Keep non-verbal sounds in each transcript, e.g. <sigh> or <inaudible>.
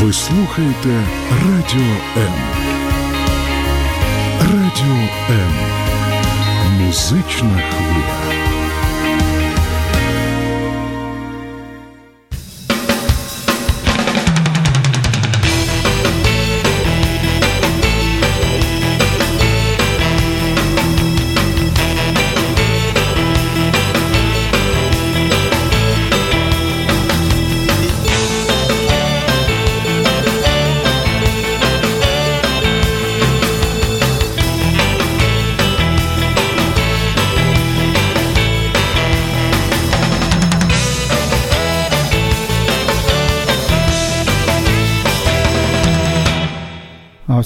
Ви слухаєте Радіо М. Радіо М. Музична хвиля.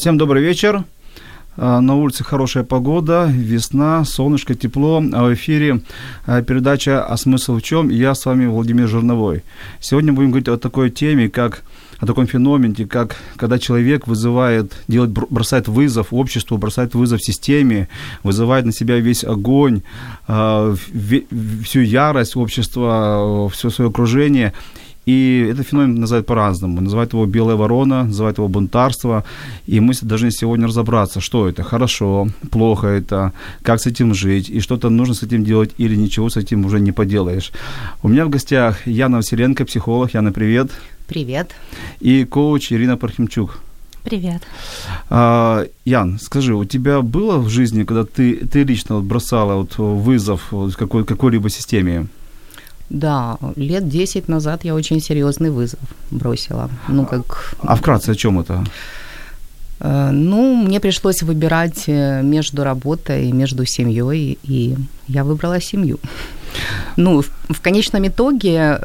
Всем добрый вечер. А, На улице хорошая погода, весна, солнышко, тепло. А в эфире а, передача «А смысл в чем?» Я с вами Владимир Жирновой. Сегодня будем говорить о такой теме, как о таком феномене, как когда человек вызывает, делает, бр- бросает вызов обществу, бросает вызов системе, вызывает на себя весь огонь, а, всю ярость общества, все свое окружение. И этот феномен называют по-разному. Называют его белая ворона, называют его бунтарство. И мы должны сегодня разобраться, что это, хорошо, плохо это, как с этим жить, и что-то нужно с этим делать, или ничего с этим уже не поделаешь. У меня в гостях Яна Василенко, психолог. Яна, привет. Привет. И коуч Ирина Пархимчук. Привет. А, Ян, скажи, у тебя было в жизни, когда ты, ты лично вот бросала вот вызов вот какой, какой-либо системе? Да, лет 10 назад я очень серьезный вызов бросила. Ну, как... А вкратце о чем это? э, Ну, мне пришлось выбирать э, между работой между семьей, и я выбрала семью. Ну, в, в конечном итоге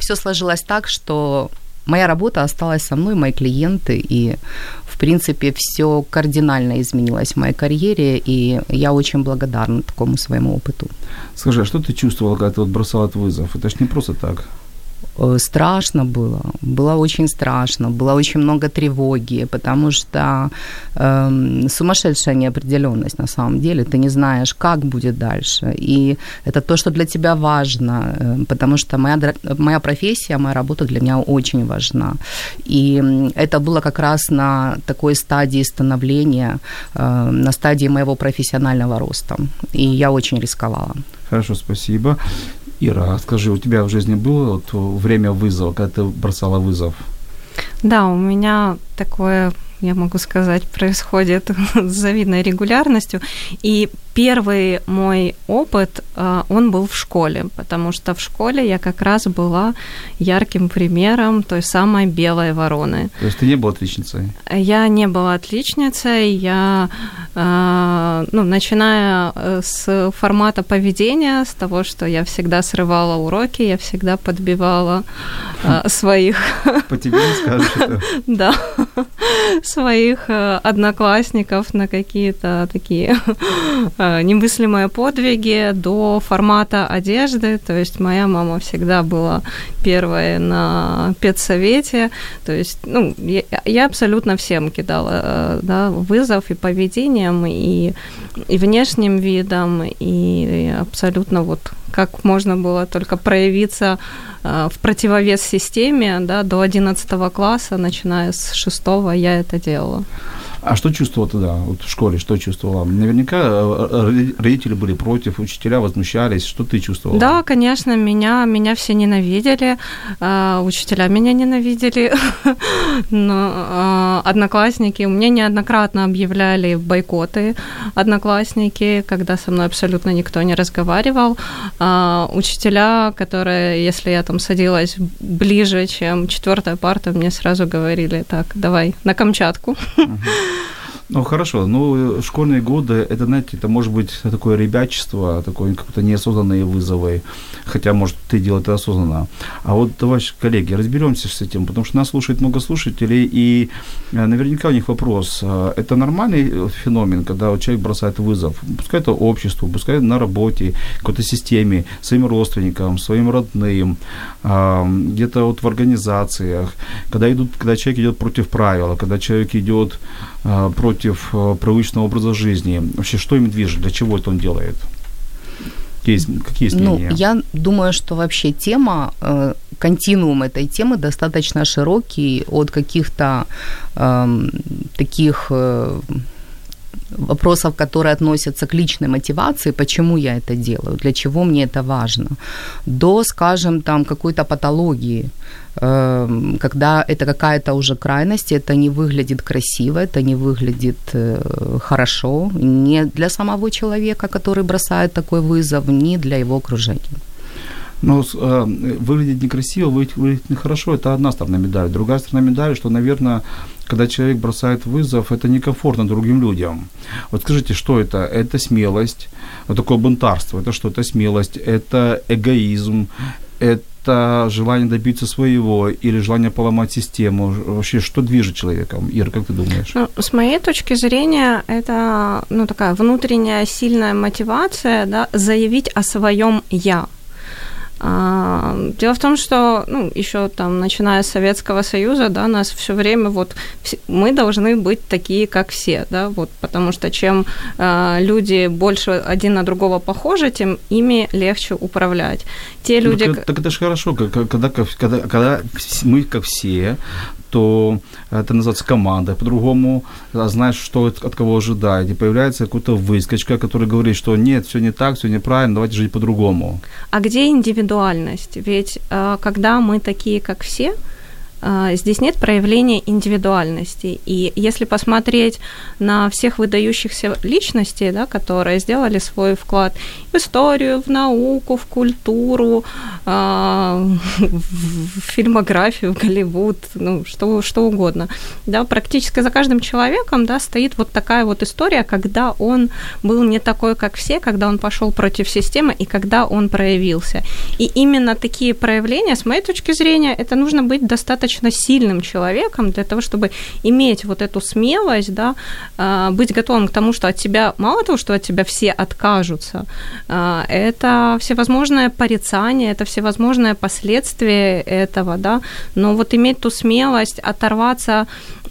все сложилось так, что моя работа осталась со мной, мои клиенты, и, в принципе, все кардинально изменилось в моей карьере, и я очень благодарна такому своему опыту. Скажи, а что ты чувствовала, когда ты вот бросала этот вызов? Это ж не просто так. Э, Страшно было, было очень страшно, было очень много тревоги, потому что эм, сумасшедшая неопределенность на самом деле, ты не знаешь, как будет дальше, и это то, что для тебя важно, э, потому что моя, моя профессия, моя работа для меня очень важна, и это было как раз на такой стадии становления, э, на стадии моего профессионального роста, и я очень рисковала. Хорошо, спасибо. Ира, а скажи, у тебя в жизни было вот время вызова, когда ты бросала вызов? Да, у меня такое, я могу сказать, происходит <laughs> с завидной регулярностью. И первый мой опыт, а, он был в школе, потому что в школе я как раз была ярким примером той самой белой вороны. То есть ты не была отличницей? Я не была отличницей, я, а, ну, начиная э, с формата поведения, с того, что я всегда срывала уроки, я всегда подбивала а, своих <laughs> По тебе не скажешь <laughs> да, <laughs> своих э, одноклассников на какие-то такие э, немыслимые подвиги до формата одежды. То есть моя мама всегда была первой на педсовете. То есть, ну, я, я абсолютно всем кидала э, да, вызов и поведением, и, и внешним видом, и абсолютно вот как можно было только проявиться э, в противовес системе, да, до 11 класса, начиная с 6 я это делала. А что чувствовала тогда, вот в школе, что чувствовала? Наверняка э, э, родители были против, учителя возмущались. Что ты чувствовала? Да, конечно, меня, меня все ненавидели, э, учителя меня ненавидели, <laughs> но одноклассники, мне неоднократно объявляли бойкоты одноклассники, когда со мной абсолютно никто не разговаривал. Учителя, которые, если я там садилась ближе, чем четвертая парта, мне сразу говорили, так, давай на Камчатку. <laughs> Ну, хорошо. Ну, школьные годы, это, знаете, это может быть такое ребячество, такое какое-то неосознанные вызовы. Хотя, может, ты делал это осознанно. А вот, товарищи коллеги, разберемся с этим, потому что нас слушает много слушателей, и э, наверняка у них вопрос. э, Это нормальный э, феномен, когда человек бросает вызов? Пускай это обществу, пускай на работе, какой-то системе, своим родственникам, своим родным, а, где-то вот в организациях, когда, идут, когда человек идет против правил, когда человек идет а, против а, привычного образа жизни. Вообще, что им движет, для чего это он делает? Есть, какие есть Ну, я думаю, что вообще тема, э, континуум этой темы достаточно широкий от каких-то э, таких э, вопросов, которые относятся к личной мотивации, почему я это делаю, для чего мне это важно, до, скажем, там какой-то патологии, эм, когда это какая-то уже крайность, это не выглядит красиво, это не выглядит э, хорошо, не для самого человека, который бросает такой вызов, не для его окружения. Ну, э, выглядеть некрасиво, выглядеть нехорошо – это одна сторона медали. Другая сторона медали, что, наверное, когда человек бросает вызов, это некомфортно другим людям. Вот скажите, что это? Это смелость, вот такое бунтарство, это что? Это смелость, это эгоизм, это желание добиться своего или желание поломать систему? Вообще, что движет человеком? Ира, как ты думаешь? Ну, с моей точки зрения, это ну, такая внутренняя сильная мотивация да, заявить о своем «я». А, дело в том, что, ну, еще там, начиная с Советского Союза, да, нас все время вот, мы должны быть такие, как все, да, вот, потому что чем э, люди больше один на другого похожи, тем ими легче управлять. Те ну, люди... Так, так это же хорошо, когда, когда, когда мы, как все, то это называется команда, по-другому знаешь, что от кого ожидать, и появляется какой-то выскочка, который говорит, что нет, все не так, все неправильно, давайте жить по-другому. А где индивидуальность? Ведь э, когда мы такие, как все, а, здесь нет проявления индивидуальности. И если посмотреть на всех выдающихся личностей, да, которые сделали свой вклад в историю, в науку, в культуру, а, в фильмографию, в Голливуд, ну, что, что угодно, да, практически за каждым человеком да, стоит вот такая вот история, когда он был не такой, как все, когда он пошел против системы и когда он проявился. И именно такие проявления, с моей точки зрения, это нужно быть достаточно достаточно сильным человеком для того, чтобы иметь вот эту смелость, да, а, быть готовым к тому, что от тебя, мало того, что от тебя все откажутся, а, это всевозможное порицание, это всевозможные последствия этого, да, но вот иметь ту смелость оторваться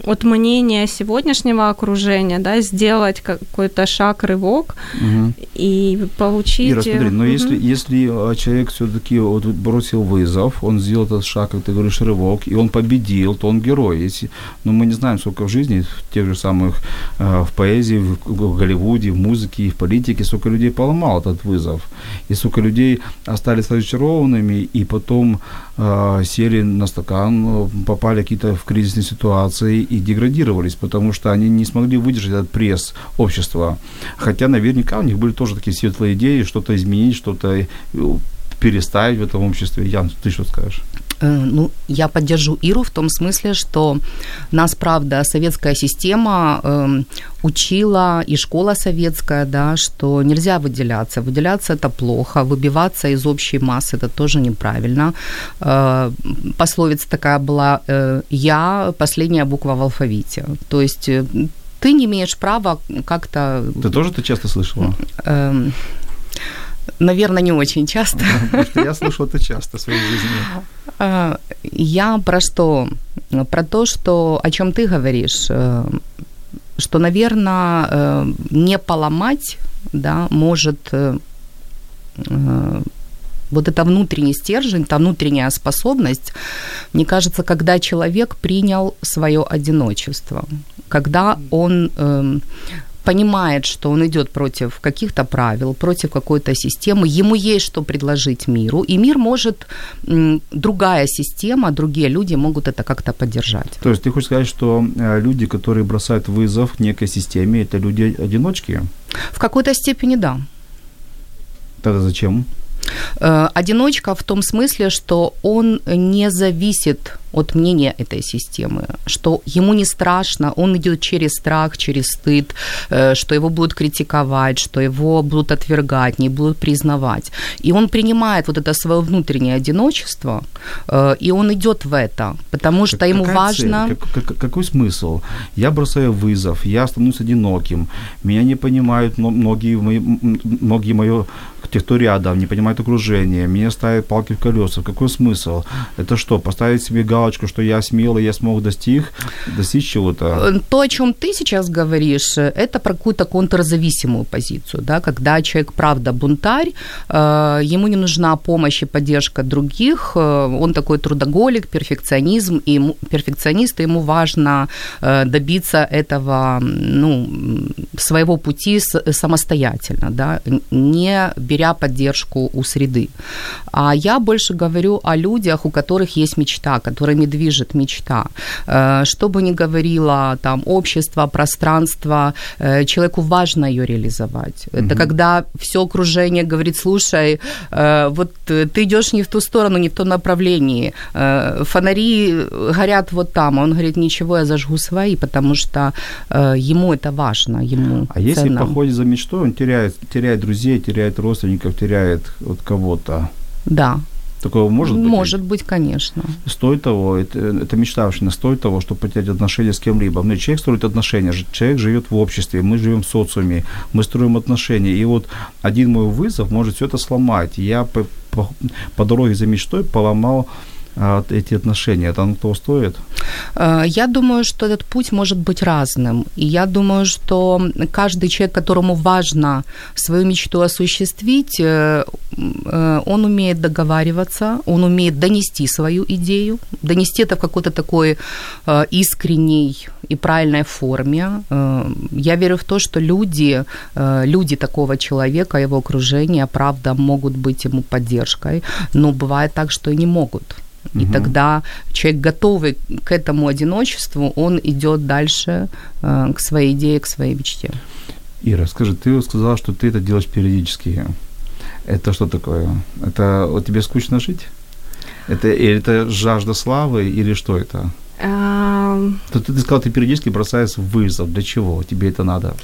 от мнения сегодняшнего окружения, да, сделать какой-то шаг, рывок угу. и получить... Ира, смотри, но угу. если, если а, человек все-таки вот бросил вызов, он сделал этот шаг, как ты говоришь, рывок, и он победил, то он герой. Если, но ну, мы не знаем, сколько в жизни, в тех же самых, э, в поэзии, в, в Голливуде, в музыке, в политике, сколько людей поломал этот вызов. И сколько людей остались разочарованными, и потом э, сели на стакан, попали какие-то в кризисные ситуации и деградировались, потому что они не смогли выдержать этот пресс общества. Хотя наверняка у них были тоже такие светлые идеи, что-то изменить, что-то э, переставить в этом обществе. Ян, ты что скажешь? Э, ну, я поддержу Иру в том смысле, что нас, правда, советская система э, учила, и школа советская, да, что нельзя выделяться. Выделяться это плохо, выбиваться из общей массы это тоже неправильно. Э, пословица такая была э, «я» – последняя буква в алфавите. То есть э, ты не имеешь права как-то... Ты тоже это часто слышала? Э, Наверное, не очень часто. <laughs> Потому что я слышал это часто в своей жизни. А, я про что? Про то, что о чем ты говоришь, э, что, наверное, э, не поломать, да, может э, вот это внутренний стержень, та внутренняя способность, мне кажется, когда человек принял свое одиночество, когда он эм, понимает, что он идет против каких-то правил, против какой-то системы, ему есть что предложить миру, и мир может, другая система, другие люди могут это как-то поддержать. То есть ты хочешь сказать, что э, люди, которые бросают вызов некой системе, это люди-одиночки? В какой-то степени да. Тогда зачем? Э, одиночка в том смысле, что он не зависит от мнения этой системы, что ему не страшно, он идет через страх, через стыд, э, что его будут критиковать, что его будут отвергать, не будут признавать. И он принимает вот это свое внутреннее одиночество, э, и он идет в это, потому что ему Какая важно... Цель? Как, как, какой смысл? Я бросаю вызов, я становлюсь одиноким, меня не понимают многие, мои, многие мои те, кто рядом, не понимают окружение, меня ставят палки в колеса. Какой смысл? Это что, поставить себе галочку галочку, что я смелый, я смог достиг, достичь чего-то. Э, то, о чем ты сейчас говоришь, это про какую-то контрзависимую позицию, да, когда человек, правда, бунтарь, э, ему не нужна помощь и поддержка других, э, он такой трудоголик, перфекционизм, и ему, перфекционист, ему важно добиться этого, ну, своего пути самостоятельно, да, не беря поддержку у среды. А я больше говорю о людях, у которых есть мечта, которыми движет мечта. Э, что бы ни говорило там общество, пространство, э, человеку важно ее реализовать. Угу. Это когда все окружение говорит, слушай, э, вот ты идешь не в ту сторону, не в том направлении, фонари горят вот там, а он говорит, ничего, я зажгу свои, потому что ему это важно, ему А если ценно. походит за мечтой, он теряет, теряет друзей, теряет родственников, теряет вот кого-то. Да, Такого может быть? Может быть, конечно. Стоит того, это, это мечтавшина, стоит того, чтобы потерять отношения с кем-либо. Ну, человек строит отношения, человек живет в обществе, мы живем в социуме, мы строим отношения. И вот один мой вызов может все это сломать. Я по, по, по дороге за мечтой поломал а, эти отношения, это оно того стоит? Э, я думаю, что этот путь может быть разным. И я думаю, что каждый человек, которому важно свою мечту осуществить, э, он умеет договариваться, он умеет донести свою идею, донести это в какой-то такой искренней и правильной форме. Я верю в то, что люди, люди такого человека, его окружение, правда, могут быть ему поддержкой, но бывает так, что и не могут. И угу. тогда человек, готовый к этому одиночеству, он идет дальше э, к своей идее, к своей мечте. Ира, скажи, ты сказала, что ты это делаешь периодически. Это что такое? Это вот тебе скучно жить? Это, или это жажда славы, или что это? Um... То ты, ты сказал, ты периодически бросаешь вызов. Для чего? Тебе это надо?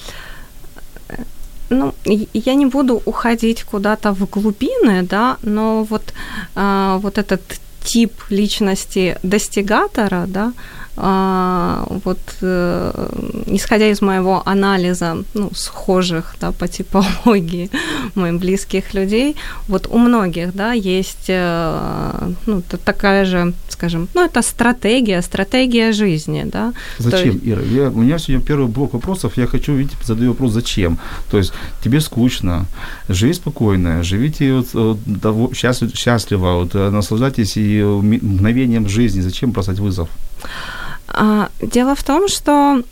ну, я не буду уходить куда-то в глубины, да, но вот, а, вот этот тип личности достигатора, да, вот э, исходя из моего анализа, ну, схожих, да, по типологии <laughs> моих близких людей, вот у многих, да, есть, э, ну, такая же, скажем, ну, это стратегия, стратегия жизни, да. Зачем, То... Ира? Я, у меня сегодня первый блок вопросов, я хочу, видите, задаю вопрос, зачем? То есть тебе скучно, живи спокойно, живите вот, вот, того, счастливо, вот, наслаждайтесь и мгновением жизни, зачем бросать вызов? А, дело в том, что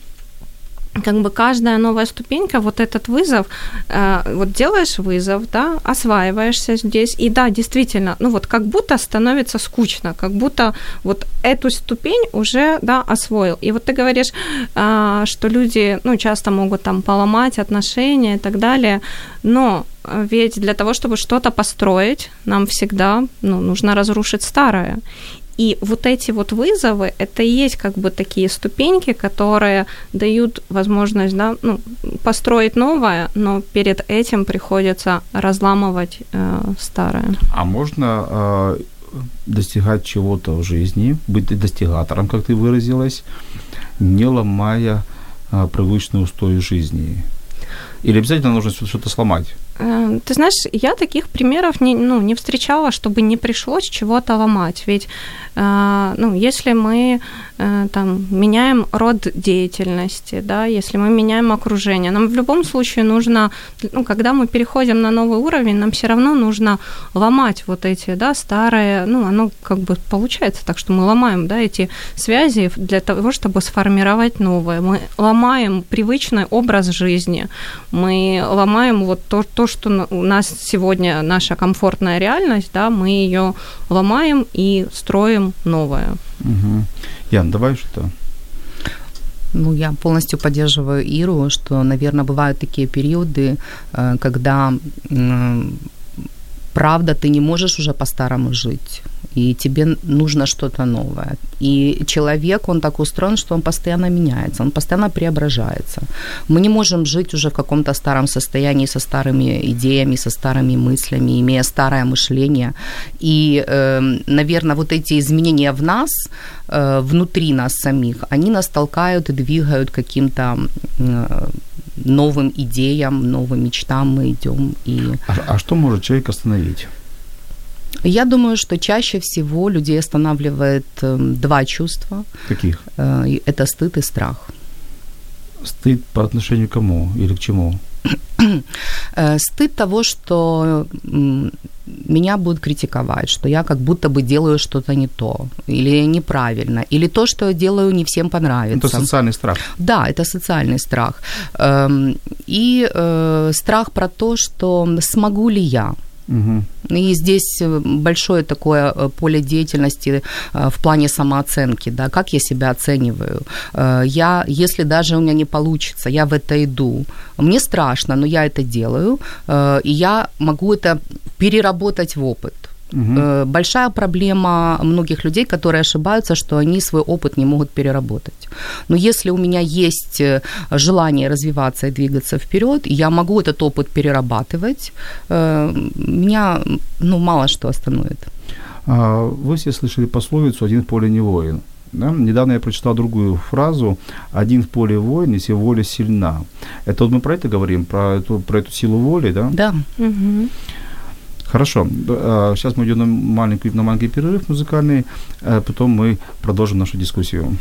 как бы каждая новая ступенька, вот этот вызов, э, вот делаешь вызов, да, осваиваешься здесь, и да, действительно, ну вот как будто становится скучно, как будто вот эту ступень уже, да, освоил. И вот ты говоришь, э, что люди, ну, часто могут там поломать отношения и так далее, но ведь для того, чтобы что-то построить, нам всегда ну, нужно разрушить старое. И вот эти вот вызовы, это и есть как бы такие ступеньки, которые дают возможность да, ну, построить новое, но перед этим приходится разламывать э, старое. А можно э, достигать чего-то в жизни, быть достигатором, как ты выразилась, не ломая э, привычные устои жизни? Или обязательно нужно что-то сломать? Э, ты знаешь, я таких примеров не, ну, не встречала, чтобы не пришлось чего-то ломать. Ведь э, ну, если мы э, там, меняем род деятельности, да, если мы меняем окружение, нам в любом случае нужно, ну, когда мы переходим на новый уровень, нам все равно нужно ломать вот эти да, старые, ну, оно как бы получается так, что мы ломаем да, эти связи для того, чтобы сформировать новое. Мы ломаем привычный образ жизни, мы ломаем вот то, то что у нас сегодня наша комфортная реальность, да, мы ее ломаем и строим новое. Угу. Ян, давай что-то. Ну, я полностью поддерживаю Иру, что, наверное, бывают такие периоды, э, когда правда ты не можешь уже по-старому жить и тебе нужно что-то новое. И человек, он так устроен, что он постоянно меняется, он постоянно преображается. Мы не можем жить уже в каком-то старом состоянии со старыми идеями, со старыми мыслями, имея старое мышление. И, э, наверное, вот эти изменения в нас, э, внутри нас самих, они нас толкают и двигают каким-то э, новым идеям, новым мечтам мы идем. И... А, а что может человек остановить? Я думаю, что чаще всего людей останавливает эм, два чувства. Каких? Э, Это стыд и страх. Стыд по отношению к кому или к чему? Э, Стыд того, что меня будут критиковать, что я как будто бы делаю что-то не то, или неправильно, или то, что я делаю, не всем понравится. Это социальный страх. Да, это социальный страх. Эм, И э, страх про то, что смогу ли я. Мгм. И здесь э, большое такое э, поле деятельности э, в плане самооценки, да, как я себя оцениваю. Я, если даже у меня не получится, я в это иду. Мне страшно, но я это делаю, и я могу это переработать в опыт. Э, Большая проблема многих людей, которые ошибаются, что они свой опыт не могут переработать. Но если у меня есть э, желание развиваться и двигаться вперед, я могу этот опыт перерабатывать, э, меня ну, мало что остановит. А, Вы все слышали пословицу «один в поле не воин». Да? Недавно я прочитал другую фразу «один в поле воин, если воля сильна». Это вот мы про это говорим, про эту, про эту силу воли, да? Да. Мгм. Хорошо. А, Сейчас мы идем на маленький, на маленький перерыв музыкальный, а потом мы продолжим нашу дискуссию.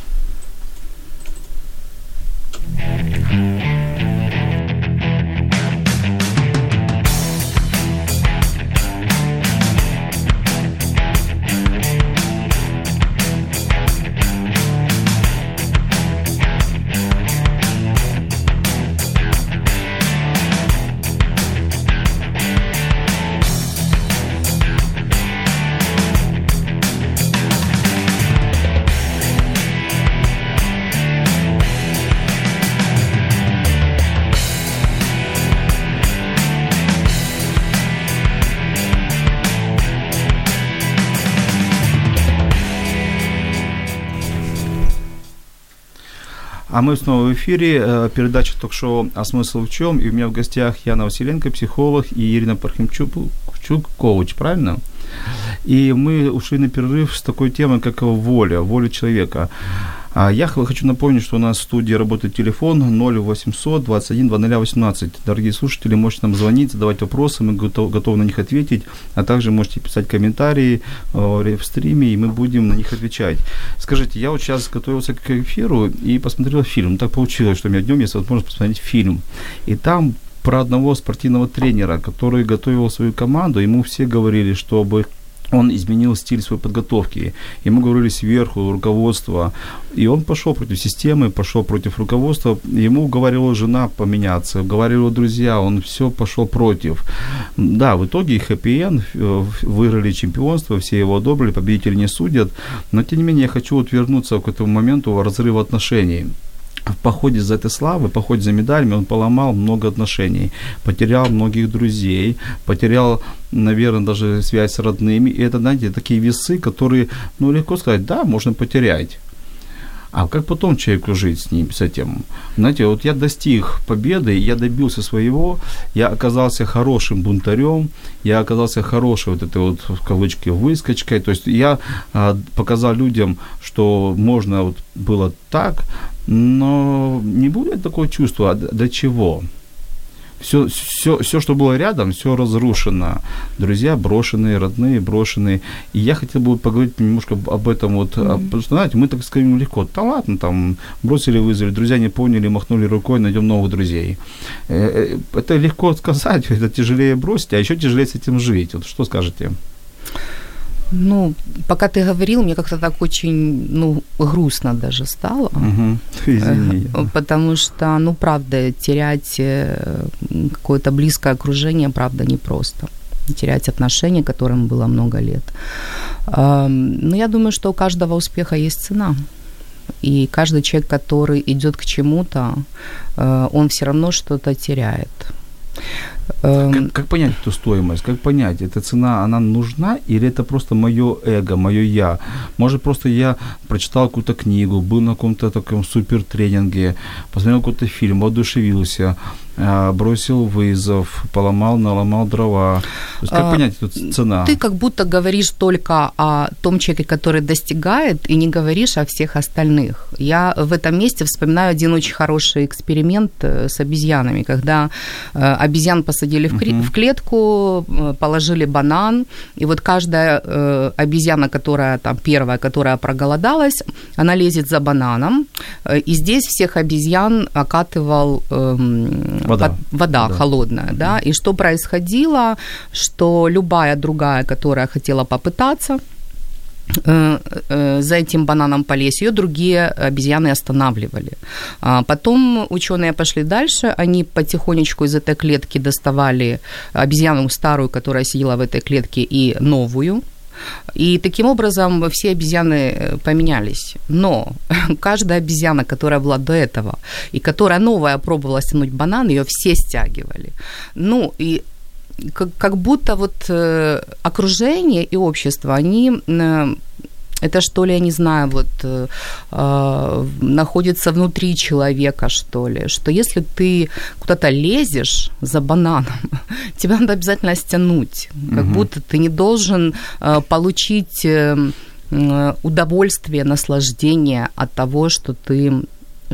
А мы снова в эфире. э, Передача ток-шоу «А смысл в чем?» И у меня в гостях Яна Василенко, психолог, и Ирина Пархимчук, Чук, коуч, правильно? И мы ушли на перерыв с такой темой, как воля, воля человека. Я х- хочу напомнить, что у нас в студии работает телефон 0800 21 2018. Дорогие слушатели, можете нам звонить, задавать вопросы, мы готов- готовы на них ответить, а также можете писать комментарии э, в стриме, и мы будем на них отвечать. Скажите, я вот сейчас готовился к эфиру и посмотрел фильм. Так получилось, что у меня днем есть возможность посмотреть фильм. И там про одного спортивного тренера, который готовил свою команду, ему все говорили, чтобы он изменил стиль своей подготовки. Ему говорили сверху, руководство. И он пошел против системы, пошел против руководства. Ему уговорила жена поменяться, уговорили друзья, он все пошел против. Да, в итоге хэппи-энд, э, выиграли чемпионство, все его одобрили, победители не судят. Но, тем не менее, я хочу вот вернуться к этому моменту разрыва отношений в походе за этой славой, походе за медалями он поломал много отношений, потерял многих друзей, потерял, наверное, даже связь с родными. И это, знаете, такие весы, которые, ну, легко сказать, да, можно потерять. А как потом человеку жить с ним, с этим? Знаете, вот я достиг победы, я добился своего, я оказался хорошим бунтарем, я оказался хорошей вот этой вот, в кавычки, выскочкой. То есть я а, показал людям, что можно вот было так, но не будет такого чувства, а д- до чего? Все, все, все, что было рядом, все разрушено. Друзья брошенные, родные брошенные. И я хотел бы поговорить немножко об- этом вот. а, Потому что, знаете, мы так скажем легко. Да ладно, там, бросили вызов, друзья не поняли, махнули рукой, найдем новых друзей. Э, э, Это легко сказать, <laughs> это тяжелее бросить, а еще тяжелее с этим жить. Вот что скажете? Ну, пока ты говорил, мне как-то так очень, ну, грустно даже стало. Угу. Извини. Э, Потому что, ну, правда, терять э, какое-то близкое окружение, правда, непросто. Терять отношения, которым было много лет. Но я думаю, что у каждого успеха есть цена. И каждый человек, который идет к чему-то, э, он все равно что-то теряет. Эм, Как, как понять эту стоимость? Как понять, эта цена, она нужна или это просто мое эго, мое я? Может, просто я прочитал какую-то книгу, был на каком-то таком супер тренинге, посмотрел какой-то фильм, воодушевился, бросил вызов, поломал, наломал дрова. То есть как А, понять эту цена? Ты как будто говоришь только о том человеке, который достигает, и не говоришь о всех остальных. Я в этом месте вспоминаю один очень хороший эксперимент э, с обезьянами, когда э, обезьян посадили в, кре- в клетку, э, положили банан, и вот каждая обезьяна, которая там первая, которая проголодалась, она лезет за бананом, и здесь всех обезьян окатывал э, Вода. вода, Вода. холодная, да, и что происходило, что любая другая, которая хотела попытаться, э, э, за этим бананом полезть, ее другие обезьяны останавливали. А потом ученые пошли дальше, они потихонечку из этой клетки доставали обезьяну старую, которая сидела в этой клетке, и новую, и таким образом все обезьяны э, поменялись. Но <laughs> каждая обезьяна, которая была до этого, и которая новая пробовала стянуть банан, ее все стягивали. Ну, и как, как будто вот э, окружение и общество, они э, это что ли, я не знаю, вот э, э, находится внутри человека, что ли, что если ты куда-то лезешь за бананом, <laughs> тебя надо обязательно стянуть, как Мгм. будто ты не должен э, получить э, м, удовольствие, наслаждение от того, что ты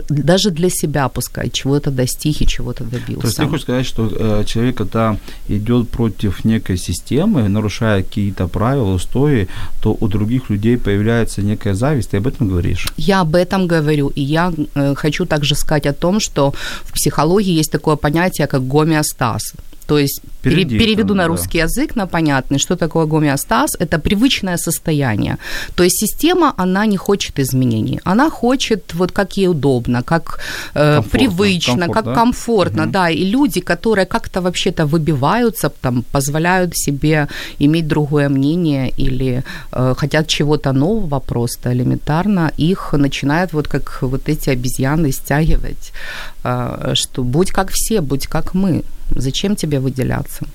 даже для себя, пускай, чего-то достиг и чего-то добился. То есть ты хочешь сказать, что э, человек, когда идет против некой системы, нарушая какие-то правила, устои, то у других людей появляется некая зависть, ты об этом говоришь? Я об этом говорю, и я э, хочу также сказать о том, что в психологии есть такое понятие, как гомеостаз. То есть пере- Перейди, переведу да, на да. русский язык, на понятный, что такое гомеостаз. Это привычное состояние. То есть система, она не хочет изменений. Она хочет, вот как ей удобно, как э, Комфортно, привычно, комфорт, как да? комфортно, Мгм. да. И люди, которые как-то вообще-то выбиваются, там, позволяют себе иметь другое мнение или э, хотят чего-то нового просто элементарно, их начинают вот как вот эти обезьяны стягивать, э, что будь как все, будь как мы. Зачем тебе выделяться?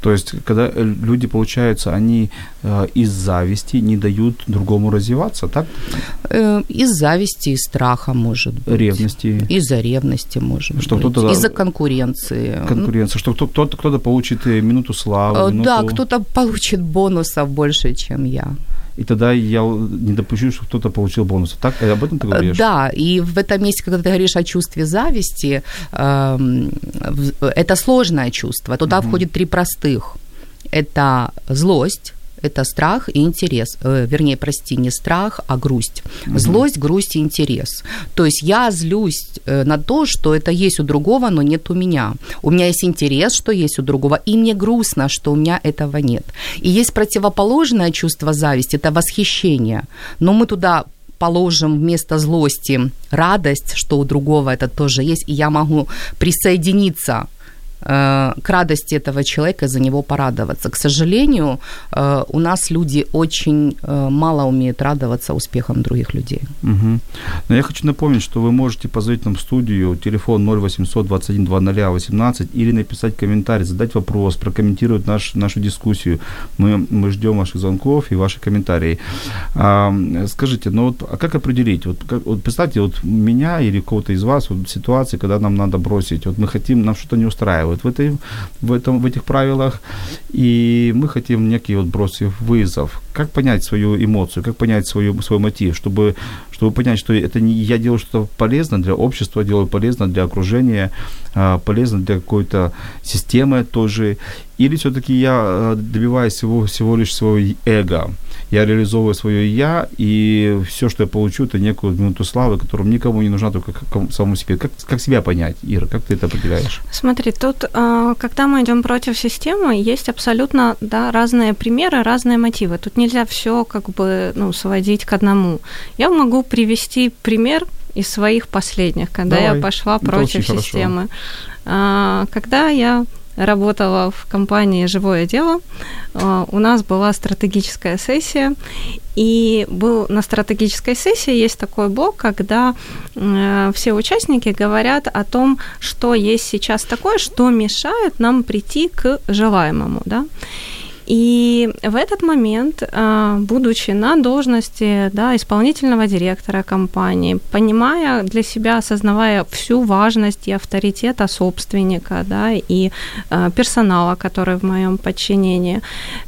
То есть, когда э, люди, получается, они из зависти не дают другому развиваться, так? Э, Из зависти, из страха, может быть. Ревности, Из-за ревности, может Что быть. кто-то- Из-за конкуренции. конкуренция, что кто- кто-то, кто-то получит э, минуту славы, Э, минуту... Да, кто-то получит бонусов больше, чем я. И тогда я не допущу, что кто-то получил бонусы. Так? Э, Об этом ты Э, говоришь? Да, и в этом месте, когда ты говоришь о чувстве зависти, эм, это сложное чувство. Туда входит три простых. Это злость, это страх и интерес. Э, вернее, прости, не страх, а грусть. Злость, грусть и интерес. То есть я злюсь э, на то, что это есть у другого, но нет у меня. У меня есть интерес, что есть у другого, и мне грустно, что у меня этого нет. И есть противоположное чувство зависти, это восхищение. Но мы туда положим вместо злости радость, что у другого это тоже есть, и я могу присоединиться к радости этого человека, за него порадоваться. К сожалению, э, у нас люди очень э, мало умеют радоваться успехам других людей. Мгм. Но я хочу напомнить, что вы можете позвонить нам в студию, телефон 0800 21 20 18, или написать комментарий, задать вопрос, прокомментировать наш, нашу дискуссию. Мы, мы ждем ваших звонков и ваши комментарии. А, скажите, ну вот, а как определить? Вот, как, вот представьте, вот меня или кого-то из вас вот, ситуации, когда нам надо бросить, вот мы хотим, нам что-то не устраивает в, этой, в, этом, в этих правилах, и мы хотим некий вот бросив вызов. Как понять свою эмоцию, как понять свою, свой мотив, чтобы, чтобы понять, что это не я делаю что-то полезное для общества, делаю полезно для окружения, а, полезно для какой-то системы тоже, или все-таки я а, добиваюсь всего, всего лишь своего эго, я реализовываю свое я, и все, что я получу, это некую минуту славы, которая никому не нужна, только как- самому себе. Как, как себя понять, Ира, как ты это определяешь? Смотри, тут, а, когда мы идем против системы, есть абсолютно да, разные примеры, разные мотивы. Тут нельзя все как бы ну, сводить к одному. Я могу привести пример из своих последних, когда Давай. я пошла Это против очень хорошо. системы. А, Когда я работала в компании «Живое дело», а, у нас была стратегическая сессия, и был на стратегической сессии есть такой блок, когда э, все участники говорят о том, что есть сейчас такое, что мешает нам прийти к желаемому, да. И в этот момент, а, будучи на должности да, исполнительного директора компании, понимая для себя, осознавая всю важность и авторитета собственника да, и а, персонала, который в моем подчинении,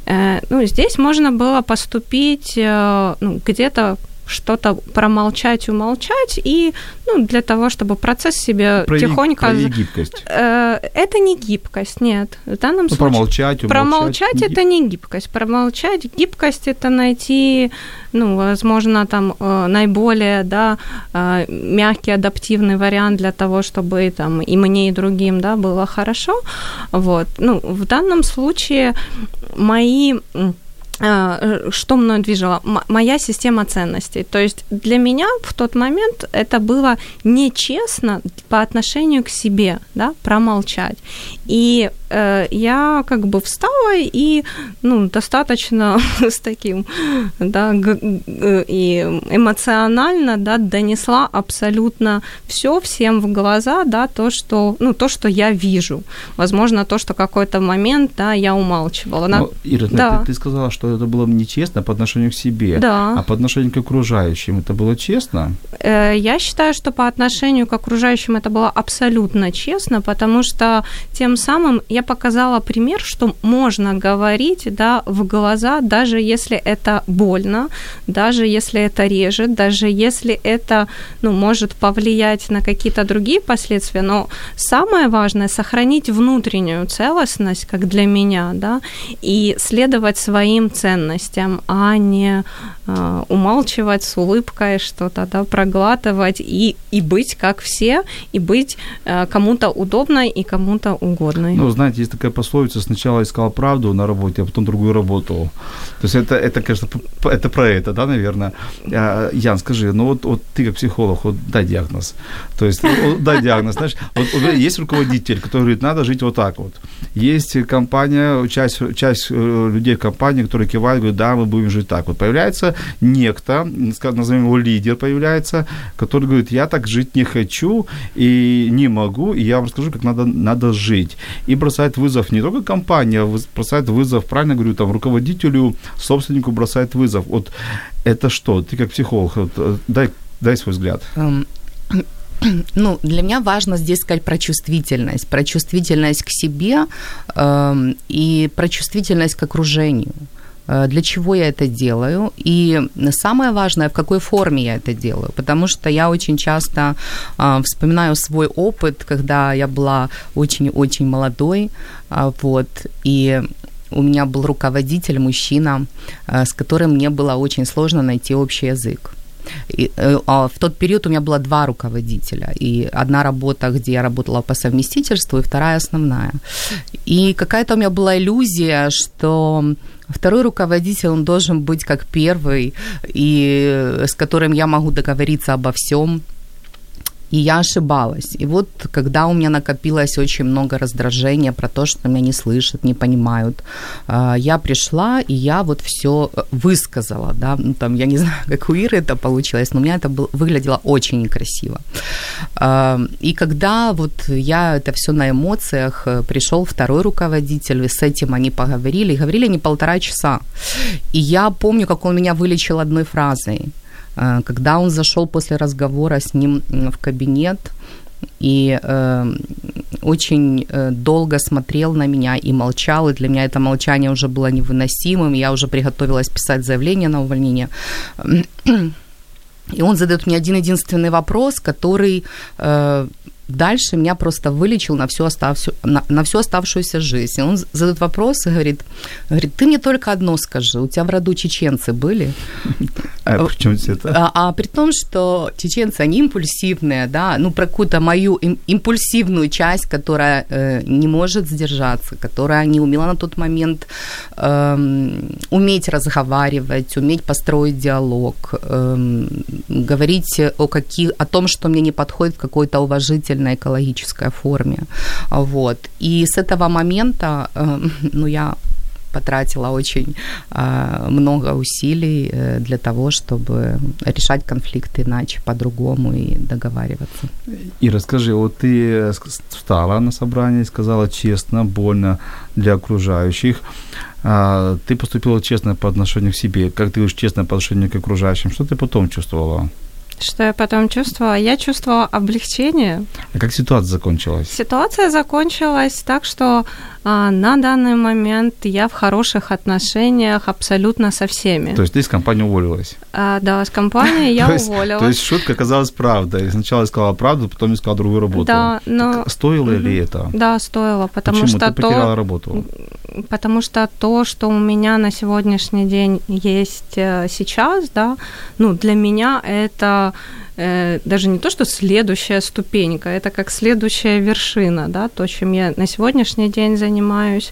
э, ну, здесь можно было поступить э, ну, где-то что-то промолчать, умолчать, и ну, для того, чтобы процесс себе Прояви- тихонько... прояви гибкость. Э, Это не гибкость, нет. В данном Ну, случае... промолчать, умолчать. Промолчать Не это не гибкость. Промолчать гибкость это найти, ну, возможно, там э, наиболее, да, э, мягкий адаптивный вариант для того, чтобы там и мне, и другим, да, было хорошо. Вот. Ну, в данном случае мои что мной движело? М- моя система ценностей. То есть для меня в тот момент это было нечестно по отношению к себе, да, промолчать. И э, я как бы встала и, ну, достаточно <laughs> с таким, да, г- и эмоционально, да, донесла абсолютно все всем в глаза, да, то, что, ну, то, что я вижу. Возможно, то, что какой-то момент, да, я умалчивала. Ну, Ира, Да. ты, ты сказала, что это было нечестно по отношению к себе. Да. А по отношению к окружающим это было честно? Э, Я считаю, что по отношению к окружающим это было абсолютно честно, потому что тем самым я показала пример, что можно говорить да, в глаза, даже если это больно, даже если это режет, даже если это ну, может повлиять на какие-то другие последствия. Но самое важное – сохранить внутреннюю целостность, как для меня, да, и следовать своим ценностям, а не э, умалчивать с улыбкой что-то, да, проглатывать и, и быть как все, и быть э, кому-то удобной и кому-то угодной. Ну, знаете, есть такая пословица, сначала искал правду на работе, а потом другую работу. То есть это, это конечно, это про это, да, наверное. А, Ян, скажи, ну вот, вот ты как психолог, вот дай диагноз. То есть дай диагноз, знаешь, вот есть руководитель, который говорит, надо жить вот так вот. Есть компания, часть, часть э, людей в компании, которые кивают, говорят, да, мы будем жить так. Вот появляется некто, назовем его лидер появляется, который говорит, я так жить не хочу и не могу, и я вам расскажу, как надо, надо жить. И бросает вызов не только компания, а бросает вызов, правильно говорю, там, руководителю, собственнику бросает вызов. Вот это что? Ты как психолог, вот, э, дай, дай свой взгляд. Эм, <clears throat> Ну, для меня важно здесь сказать про чувствительность, про чувствительность к себе эм, и про чувствительность к окружению. Э, Для чего я это делаю? И самое важное, в какой форме я это делаю. Потому что я очень часто э, вспоминаю свой опыт, когда я была очень-очень молодой, а, вот, и у меня был руководитель, мужчина, э, с которым мне было очень сложно найти общий язык. И, э, а в тот период у меня было два руководителя. И одна работа, где я работала по совместительству, и вторая основная. И какая-то у меня была иллюзия, что второй руководитель, он должен быть как первый, и с которым я могу договориться обо всем. И я ошибалась. И вот когда у меня накопилось очень много раздражения про то, что меня не слышат, не понимают, а, я пришла, и я вот все высказала, да, ну, там, я не <laughs> знаю, как у Иры это получилось, но у меня это был, выглядело очень некрасиво. А, И когда вот я это все на эмоциях, э, пришел второй руководитель, с этим они поговорили, и говорили они полтора часа. И я помню, как он меня вылечил одной фразой. Э, Когда он зашел после разговора с ним в кабинет и э, очень э, долго смотрел на меня и молчал, и для меня это молчание уже было невыносимым, я уже приготовилась писать заявление на увольнение. И он задает мне один единственный вопрос, который э, дальше меня просто вылечил на всю, оставшую, на, на всю оставшуюся жизнь. И он задает вопрос и говорит, говорит, ты мне только одно скажи, у тебя в роду чеченцы были? А при чем здесь это? А, а при том, что чеченцы, они импульсивные, да, ну, про какую-то мою им- импульсивную часть, которая э, не может сдержаться, которая не умела на тот момент эм, уметь разговаривать, уметь построить диалог, эм, говорить о, каких, о том, что мне не подходит в какой-то уважительной экологической форме. Вот. И с этого момента, эм, ну, я потратила очень э, много усилий э, для того, чтобы решать конфликты иначе, по-другому и договариваться. И расскажи, вот ты э, встала на собрание и сказала честно, больно для окружающих. А, Ты поступила честно по отношению к себе. Как ты говоришь, честно по отношению к окружающим. Что ты потом чувствовала? Что я потом чувствовала? Я чувствовала облегчение. А как ситуация закончилась? Ситуация закончилась так, что А, на данный момент я в хороших отношениях абсолютно со всеми. То есть ты из компании уволилась? А, да, с компании я <laughs> уволилась. То есть шутка оказалась правдой. Сначала сказала правду, потом искала другую работу. Да, но... Стоило ли это? Да, стоило, потому Почему? что ты потеряла работу? Потому что то, что у меня на сегодняшний день есть э, сейчас, да, ну, для меня это даже не то, что следующая ступенька, это как следующая вершина, да, то, чем я на сегодняшний день занимаюсь,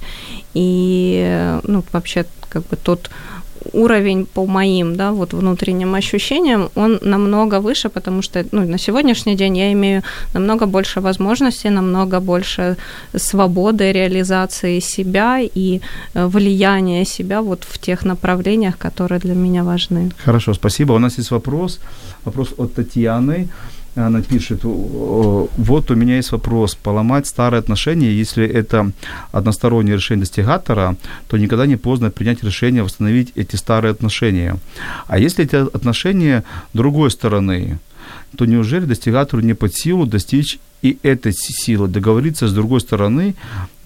и, э, ну, вообще, как бы тот уровень по моим, да, вот внутренним ощущениям, он намного выше, потому что, ну, на сегодняшний день я имею намного больше возможностей, намного больше свободы, реализации себя и э, влияния себя вот в тех направлениях, которые для меня важны. Хорошо, спасибо. У нас есть вопрос, вопрос от Татьяны она пишет, вот у меня есть вопрос, поломать старые отношения, если это одностороннее решение достигатора, то никогда не поздно принять решение восстановить эти старые отношения. А если эти отношения другой стороны, то неужели достигатору не под силу достичь и этой силы договориться с другой стороны,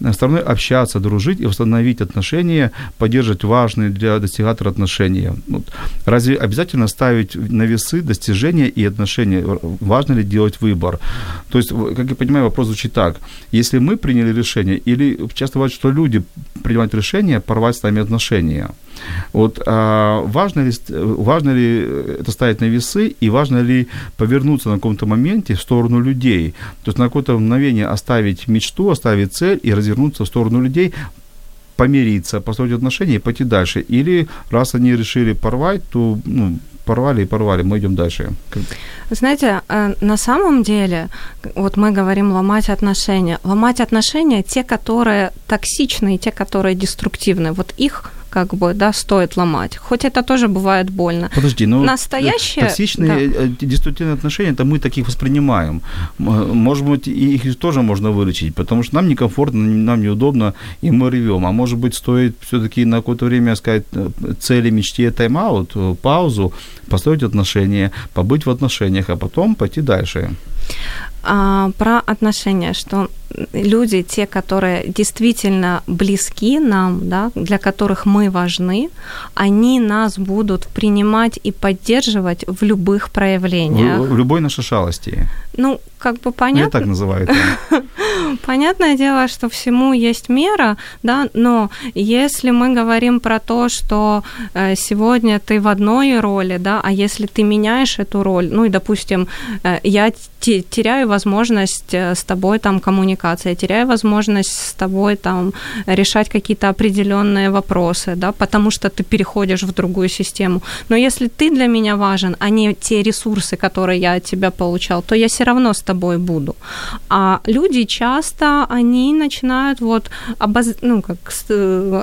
э, стороной общаться, дружить и восстановить отношения, поддерживать важные для достигатора отношения. Вот. Разве обязательно ставить на весы достижения и отношения? Важно ли делать выбор? То есть, как я понимаю, вопрос звучит так. Если мы приняли решение, или часто бывает, что люди принимают решение порвать с нами отношения, вот а, важно, ли, важно ли это ставить на весы и важно ли повернуться на каком-то моменте в сторону людей? То есть на какое-то мгновение оставить мечту, оставить цель и развернуться в сторону людей, помириться, построить отношения и пойти дальше. Или раз они решили порвать, то ну, порвали и порвали, мы идем дальше. Знаете, э, на самом деле, вот мы говорим ломать отношения. Ломать отношения, те, которые токсичные, те, которые деструктивны, вот их как бы, да, стоит ломать. Хоть это тоже бывает больно. Подожди, но настоящие... Токсичные, да. Э, деструктивные отношения, это мы таких воспринимаем. Может быть, их тоже можно вылечить, потому что нам некомфортно, нам неудобно, и мы ревем. А может быть, стоит все-таки на какое-то время сказать э, цели, мечте, тайм-аут, э, паузу, построить отношения, побыть в отношениях, а потом пойти дальше. А, про отношения, что люди, те, которые действительно близки нам, да, для которых мы важны, они нас будут принимать и поддерживать в любых проявлениях. В, в любой нашей шалости. Ну, как бы понятно. Я так называю это. <laughs> Понятное дело, что всему есть мера, да, но если мы говорим про то, что э, сегодня ты в одной роли, да, а если ты меняешь эту роль, ну и, допустим, э, я теряю возможность э, с тобой там коммуникации, я теряю возможность с тобой там решать какие-то определенные вопросы, да, потому что ты переходишь в другую систему. Но если ты для меня важен, а не те ресурсы, которые я от тебя получал, то я все равно с тобой буду. А люди часто, они начинают вот обоз... ну, как,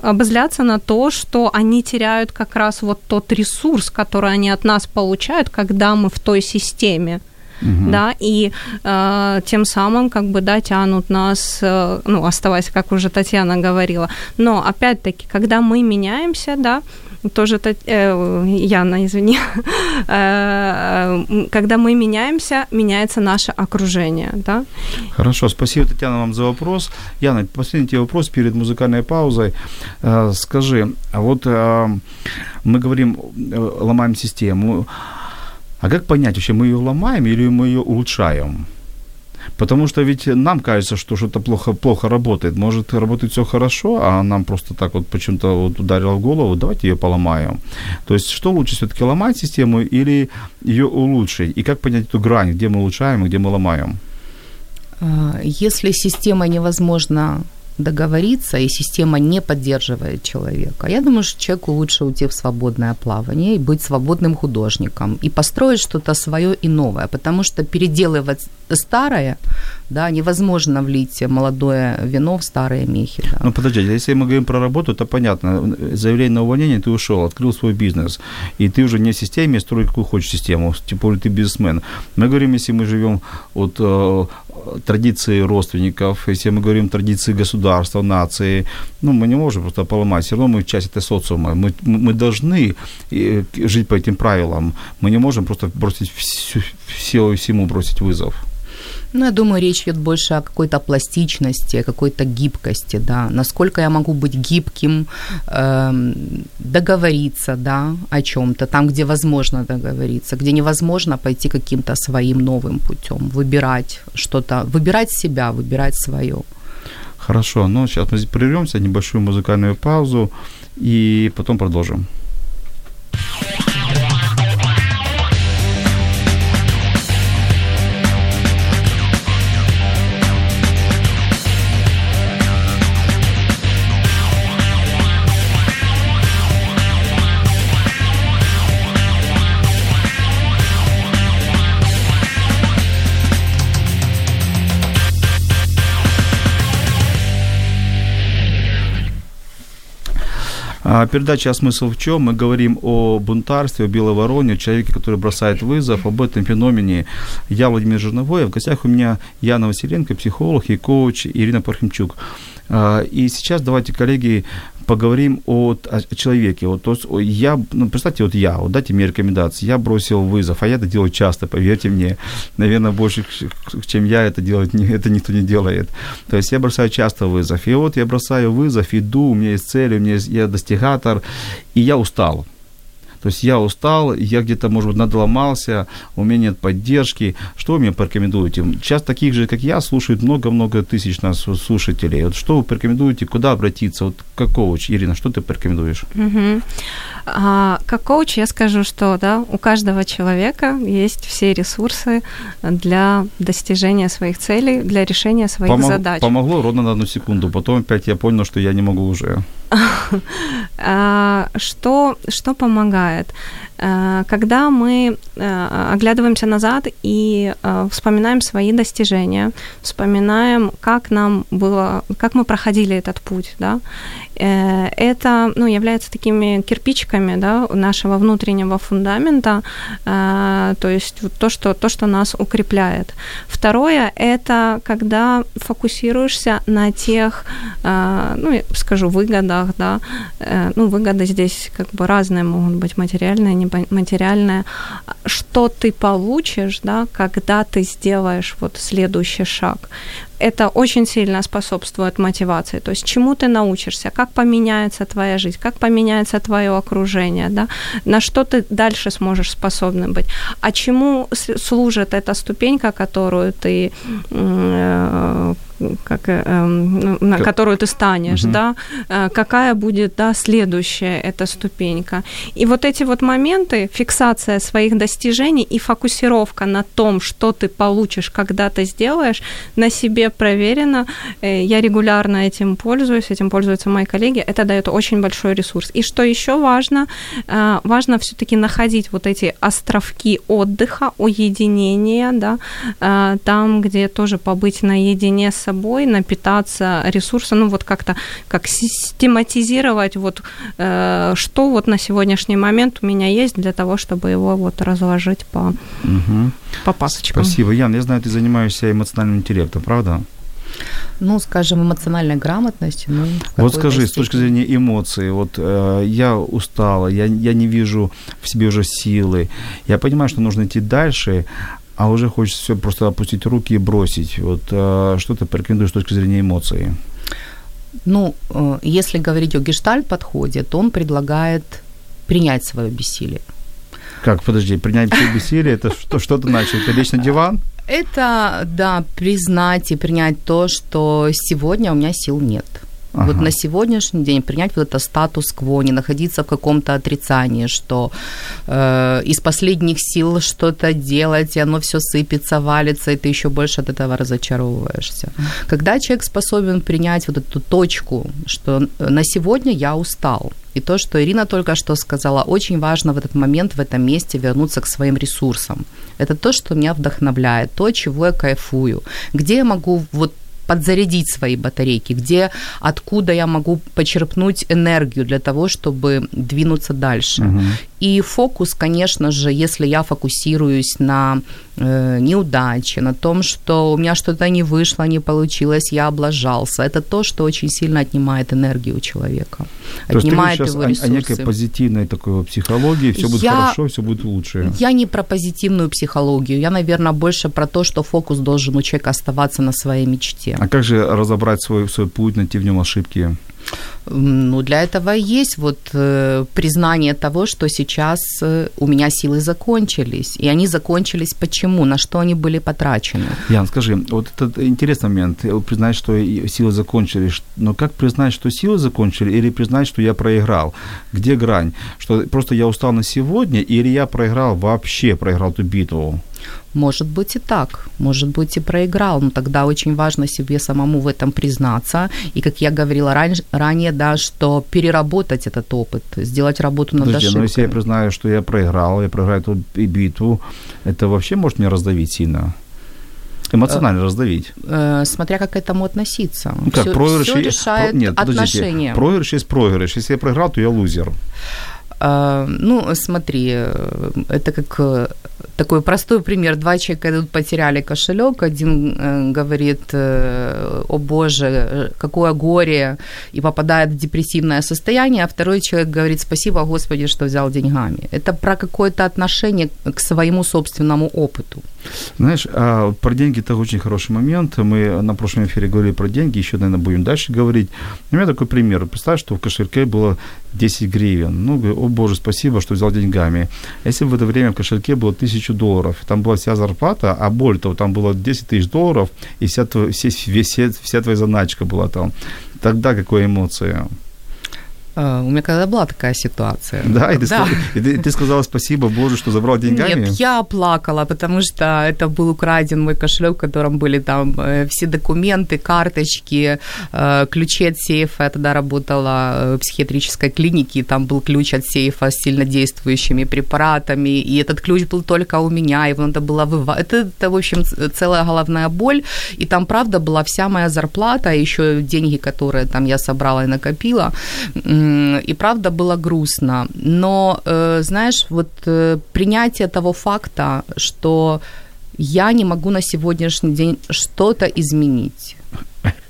обозляться на то, что они теряют как раз вот тот ресурс, который они от нас получают, когда мы в той системе угу. да, и э, тем самым как бы, да, тянут нас, э, ну, оставаясь, как уже Татьяна говорила. Но, опять-таки, когда мы меняемся, да, тоже э, Яна, извини, <laughs> э, когда мы меняемся, меняется наше окружение, да. Хорошо, спасибо, Татьяна, вам за вопрос. Яна, последний вопрос перед музыкальной паузой. Э, скажи, а вот мы говорим, ломаем систему, а как понять, вообще мы ее ломаем или мы ее улучшаем? Потому что ведь нам кажется, что что-то плохо, плохо работает. Может, работает все хорошо, а нам просто так вот почему-то вот ударило в голову, давайте ее поломаем. То есть, что лучше все-таки ломать систему или ее улучшить? И как понять эту грань, где мы улучшаем и где мы ломаем? А, если система невозможно договориться, и система не поддерживает человека. Я думаю, что человеку лучше уйти в свободное плавание и быть свободным художником, и построить что-то свое и новое, потому что переделывать старое, да, невозможно влить молодое вино в старые мехи. Да. Ну, подожди, если мы говорим про работу, то понятно. Заявление на увольнение, ты ушел, открыл свой бизнес, и ты уже не в системе, строй какую хочешь систему, типа ты бизнесмен. Мы говорим, если мы живем от э, традиции родственников, если мы говорим традиции государства, нации, ну, мы не можем просто поломать, все равно мы часть этой социума, мы, мы должны э, жить по этим правилам, мы не можем просто бросить всю, всему бросить вызов. Ну, я думаю, речь идет больше о какой-то пластичности, о какой-то гибкости, да, насколько я могу быть гибким, эм, договориться, да, о чем-то, там, где возможно договориться, где невозможно пойти каким-то своим новым путем, выбирать что-то, выбирать себя, выбирать свое. Хорошо, ну сейчас мы прервемся, небольшую музыкальную паузу и потом продолжим. Передача «А смысл в чем?» Мы говорим о бунтарстве, о белой вороне, о человеке, который бросает вызов, об этом феномене. Я Владимир Жирновой, а в гостях у меня Яна Василенко, психолог и коуч Ирина Пархимчук. А, и сейчас давайте, коллеги, поговорим о, о человеке. Вот, то есть я, ну, представьте, вот я, вот дайте мне рекомендации, я бросил вызов, а я это делаю часто, поверьте мне, наверное, больше, чем я это делать, <laughs> это никто не делает. То есть я бросаю часто вызов, и вот я бросаю вызов, иду, у меня есть цель, у меня есть, я достигатор, и я устал. То есть я устал, я где-то, может быть, надломался, у меня нет поддержки. Что вы мне порекомендуете? Сейчас таких же, как я, слушают много-много тысяч нас слушателей. Вот что вы порекомендуете, куда обратиться? Вот как коуч, Ирина, что ты порекомендуешь? Угу. А, как коуч я скажу, что да, у каждого человека есть все ресурсы для достижения своих целей, для решения своих Помог, задач. Помогло ровно на одну секунду. Потом опять я понял, что я не могу уже. <laughs> А, что, что помогает? Э, когда мы э, оглядываемся назад и э, вспоминаем свои достижения, вспоминаем, как нам было, как мы проходили этот путь, да, это ну, является такими кирпичиками да, нашего внутреннего фундамента, то есть то что, то, что нас укрепляет. Второе – это когда фокусируешься на тех, ну, скажу, выгодах, да, ну, выгоды здесь как бы разные могут быть, материальные, материальное, что ты получишь, да, когда ты сделаешь вот следующий шаг это очень сильно способствует мотивации. То есть чему ты научишься, как поменяется твоя жизнь, как поменяется твое окружение, да, на что ты дальше сможешь способным быть. А чему служит эта ступенька, которую ты э, как, э, ну, на как... которую ты станешь, угу. да, э, какая будет, да, следующая эта ступенька. И вот эти вот моменты, фиксация своих достижений и фокусировка на том, что ты получишь, когда ты сделаешь, на себе проверено. Э, я регулярно этим пользуюсь, этим пользуются мои коллеги. Это дает очень большой ресурс. И что еще важно, важно все-таки находить вот эти островки отдыха, уединения, да, там, где тоже побыть наедине с собой, напитаться ресурсом, ну вот как-то как систематизировать вот э, что вот на сегодняшний момент у меня есть для того, чтобы его вот разложить по, угу. по пасочкам. Спасибо. Ян, я знаю, ты занимаешься эмоциональным интеллектом, правда? Ну, скажем, эмоциональной грамотностью. Ну, вот скажи, степени. с точки зрения эмоций, вот э, я устала, я, я не вижу в себе уже силы, я понимаю, что нужно идти дальше, а уже хочется все просто опустить руки и бросить. Вот э, что ты порекомендуешь с точки зрения эмоций? Ну, э, если говорить о гештальт-подходе, то он предлагает принять свое бессилие. Как, подожди, принять свое бессилие, это что, что ты начал? Ты лечь на диван? Это, да, признать и принять то, что сегодня у меня сил нет. Ага. Вот на сегодняшний день принять вот это статус-кво, не находиться в каком-то отрицании, что э, из последних сил что-то делать, и оно все сыпется, валится, и ты еще больше от этого разочаровываешься. Когда человек способен принять вот эту точку, что на сегодня я устал, и то, что Ирина только что сказала, очень важно в этот момент, в этом месте вернуться к своим ресурсам. Это то, что меня вдохновляет, то, чего я кайфую, где я могу вот подзарядить свои батарейки, где, откуда я могу почерпнуть энергию для того, чтобы двинуться дальше. Угу. И фокус, конечно же, если я фокусируюсь на э, неудаче, на том, что у меня что-то не вышло, не получилось, я облажался, это то, что очень сильно отнимает энергию у человека. То отнимает есть ты его сейчас о, о некой ресурсы. позитивной такой психологии, все будет Я- хорошо, все будет лучше. Я не про позитивную психологию, я, наверное, больше про то, что фокус должен у человека оставаться на своей мечте. А как же разобрать свой, свой путь, найти в нем ошибки? Ну, для этого есть вот э, признание того, что сейчас э, у меня силы закончились. И они закончились почему? На что они были потрачены? Ян, скажи, вот этот интересный момент, признать, что силы закончились, но как признать, что силы закончили, или признать, что я проиграл? Где грань? Что просто я устал на сегодня, или я проиграл, вообще проиграл эту битву? Может быть и так, может быть и проиграл, но тогда очень важно себе самому в этом признаться. И, как я говорила раньше, ранее, да, что переработать этот опыт, сделать работу над Подожди, но если я ошибками. признаю, что я проиграл, я проиграю эту битву, это вообще может меня раздавить сильно? Эмоционально раздавить. Э, смотря как к этому относиться. Ну как, Всё- проигрыш... всё и- решает про- Нет, подождите, отношения. проигрыш есть проигрыш. Если я проиграл, то я лузер. А, Ну, смотри, э, это как э, такой простой пример. Два человека идут, потеряли кошелек. Один э, говорит, э, о боже, какое горе, и попадает в депрессивное состояние, а второй человек говорит, спасибо, Господи, что взял деньгами. Это про какое-то отношение к своему собственному опыту. Знаешь, а про деньги это очень хороший момент. Мы на прошлом эфире говорили про деньги, еще, наверное, будем дальше говорить. У меня такой пример. Представь, что в кошельке было 10 гривен. Ну, о боже, спасибо, что взял деньгами. Если бы в это время в кошельке было 1000 долларов, там была вся зарплата, а более того, там было 10 тысяч долларов, и вся, все, вся, вся твоя заначка была там. Тогда какая эмоция? Э, У меня когда была такая ситуация. Да, и ты, Да. Сказал, и ты, ты сказала спасибо Боже, что забрал деньгами? Нет, я плакала, потому что это был украден мой кошелек, в котором были там э, все документы, карточки, э, ключи от сейфа. Я тогда работала э, в психиатрической клинике, и там был ключ от сейфа с сильнодействующими препаратами, и этот ключ был только у меня, его надо было выводить. Это, это, в общем, целая головная боль, и там, правда, была вся моя зарплата, еще деньги, которые там я собрала и накопила, и правда было грустно. Но, э, знаешь, вот э, принятие того факта, что я не могу на сегодняшний день что-то изменить.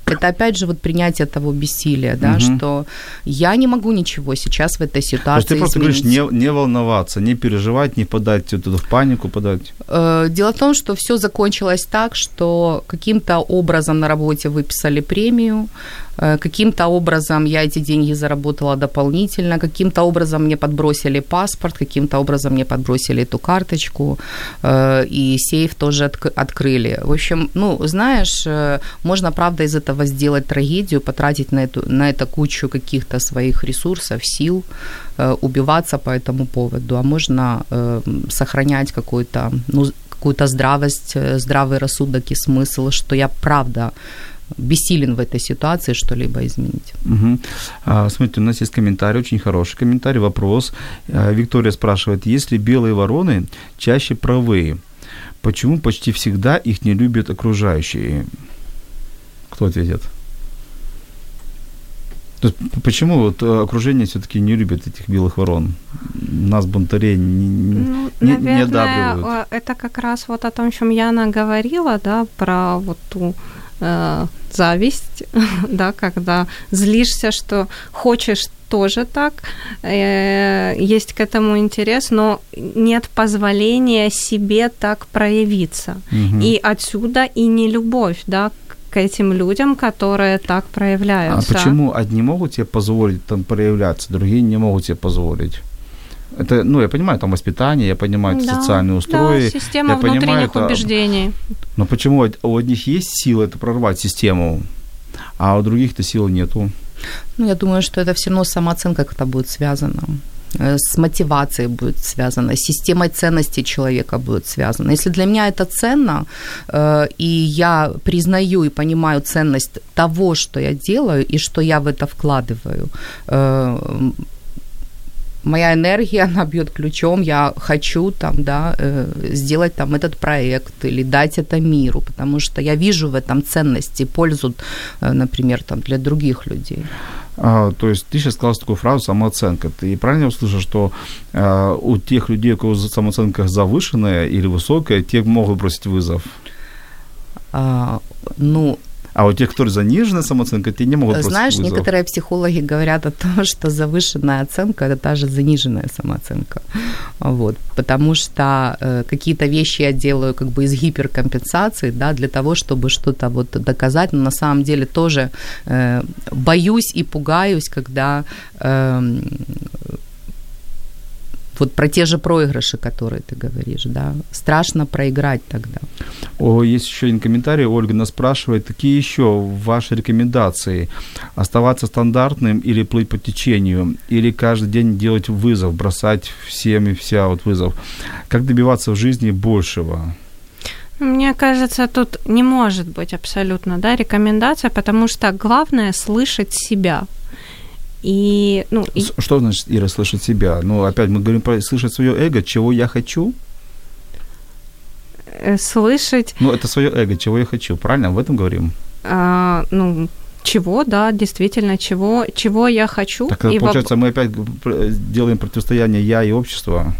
Это опять же вот принятие того бессилия, да, Мгм. что я не могу ничего сейчас в этой То есть ситуации ты просто изменить. говоришь, не, не волноваться, не переживать, не подать эту в панику, подать. Э, Дело в том, что все закончилось так, что каким-то образом на работе выписали премию, каким-то образом я эти деньги заработала дополнительно, каким-то образом мне подбросили паспорт, каким-то образом мне подбросили эту карточку, э, и сейф тоже отк- открыли. В общем, ну, знаешь, э, можно, правда, из этого сделать трагедию, потратить на, эту, на это кучу каких-то своих ресурсов, сил, э, убиваться по этому поводу, а можно э, сохранять какой-то, ну, какую-то здравость, э, здравый рассудок и смысл, что я правда бессилен в этой ситуации что-либо изменить. Мгм. А, смотрите, у нас есть комментарий, очень хороший комментарий, вопрос. А, Виктория спрашивает, если белые вороны чаще правые, почему почти всегда их не любят окружающие? Кто ответит? То есть почему вот э, окружение все-таки не любит этих белых ворон? Нас, бунтарей, не, не- Ну, не- не наверное, одабривают. э, это как раз вот о том, о чем Яна говорила, да, про вот ту э, зависть, <laughs> да, когда злишься, что хочешь тоже так, э, есть к этому интерес, но нет позволения себе так проявиться. Мгм. И отсюда и не любовь, да, к этим людям, которые так А проявляются. почему одни могут себе позволить там проявляться, другие не могут себе позволить? Это, ну, я понимаю, там воспитание, я понимаю, это Да, социальные устрои. Да, система я понимаю, внутренних это- убеждений. Но почему у одних есть сила это прорвать систему, а у других-то силы нету? Ну, я думаю, что это все равно с самооценкой как-то будет связано э, с мотивацией будет связано, с системой ценностей человека будет связано. Если для меня это ценно, э, и я признаю и понимаю ценность того, что я делаю, и что я в это вкладываю, э, моя энергия, <laughs> она бьет ключом, я хочу там, да, э, сделать там этот проект или дать это миру, потому что я вижу в этом ценности, пользу, э, например, там для других людей. А, то есть ты сейчас сказала такую фразу «самооценка». Ты правильно услышал, что а, у тех людей, у кого самооценка завышенная или высокая, те могут бросить вызов? А, ну, а у тех, кто заниженная самооценка, те не могут Знаешь, вызов. некоторые психологи говорят о том, <laughs> что завышенная оценка – это та же заниженная самооценка. Вот. Потому что э, какие-то вещи я делаю как бы из гиперкомпенсации, да, для того, чтобы что-то вот доказать, но на самом деле тоже э, боюсь и пугаюсь, когда э, вот про те же проигрыши, которые ты говоришь, да, страшно проиграть тогда. О, есть еще один комментарий, Ольга нас спрашивает, какие еще ваши рекомендации? Оставаться стандартным или плыть по течению? Или каждый день делать вызов, бросать всем и вся вот вызов? Как добиваться в жизни большего? Мне кажется, тут не может быть абсолютно да, рекомендация, потому что главное слышать себя. И, ну, и... Что значит, Ира, слышать себя? Ну, опять мы говорим про слышать свое эго, чего я хочу. Э, слышать... Ну, это свое эго, чего я хочу, правильно? Об этом говорим? А, ну, чего, да, действительно, чего, чего я хочу. Так, и получается, в... мы опять делаем противостояние я и общество.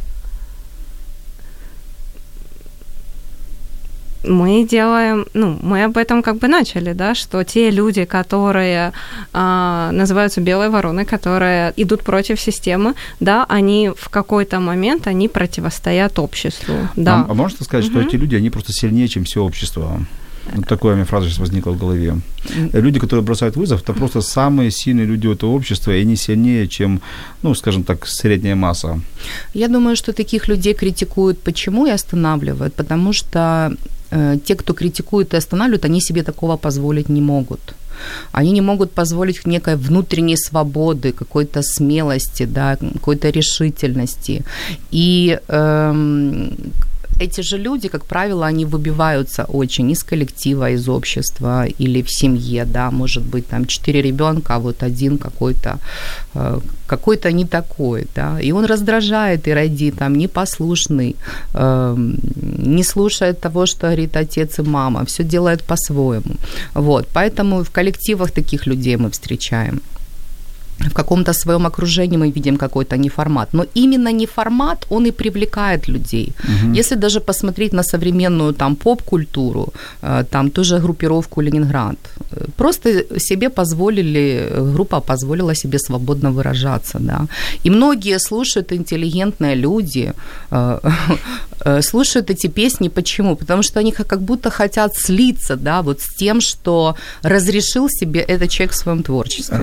Мы делаем, ну, мы об этом как бы начали, да, что те люди, которые а, называются белой вороной, которые идут против системы, да, они в какой-то момент, они противостоят обществу, да. А, а можно сказать, угу. что эти люди, они просто сильнее, чем все общество? Вот такая у меня фраза сейчас возникла в голове. Люди, которые бросают вызов, это просто самые сильные люди этого общества, и они сильнее, чем, ну, скажем так, средняя масса. Я думаю, что таких людей критикуют почему и останавливают, потому что те, кто критикует и останавливает, они себе такого позволить не могут. Они не могут позволить некой внутренней свободы, какой-то смелости, да, какой-то решительности. И эм, эти же люди, как правило, они выбиваются очень из коллектива, из общества или в семье, да, может быть, там четыре ребенка, а вот один какой-то, э, какой-то не такой, да, и он раздражает и ради, там, непослушный, э, не слушает того, что говорит отец и мама, все делает по-своему, вот, поэтому в коллективах таких людей мы встречаем в каком-то своем окружении мы видим какой-то неформат. Но именно неформат, он и привлекает людей. Угу. Если даже посмотреть на современную там поп-культуру, э, там тоже группировку Ленинград, просто себе позволили, группа позволила себе свободно выражаться, да. И многие слушают интеллигентные люди, э, <laughs> слушают эти песни. Почему? Потому что они как будто хотят слиться, да, вот с тем, что разрешил себе этот человек в своем творчестве.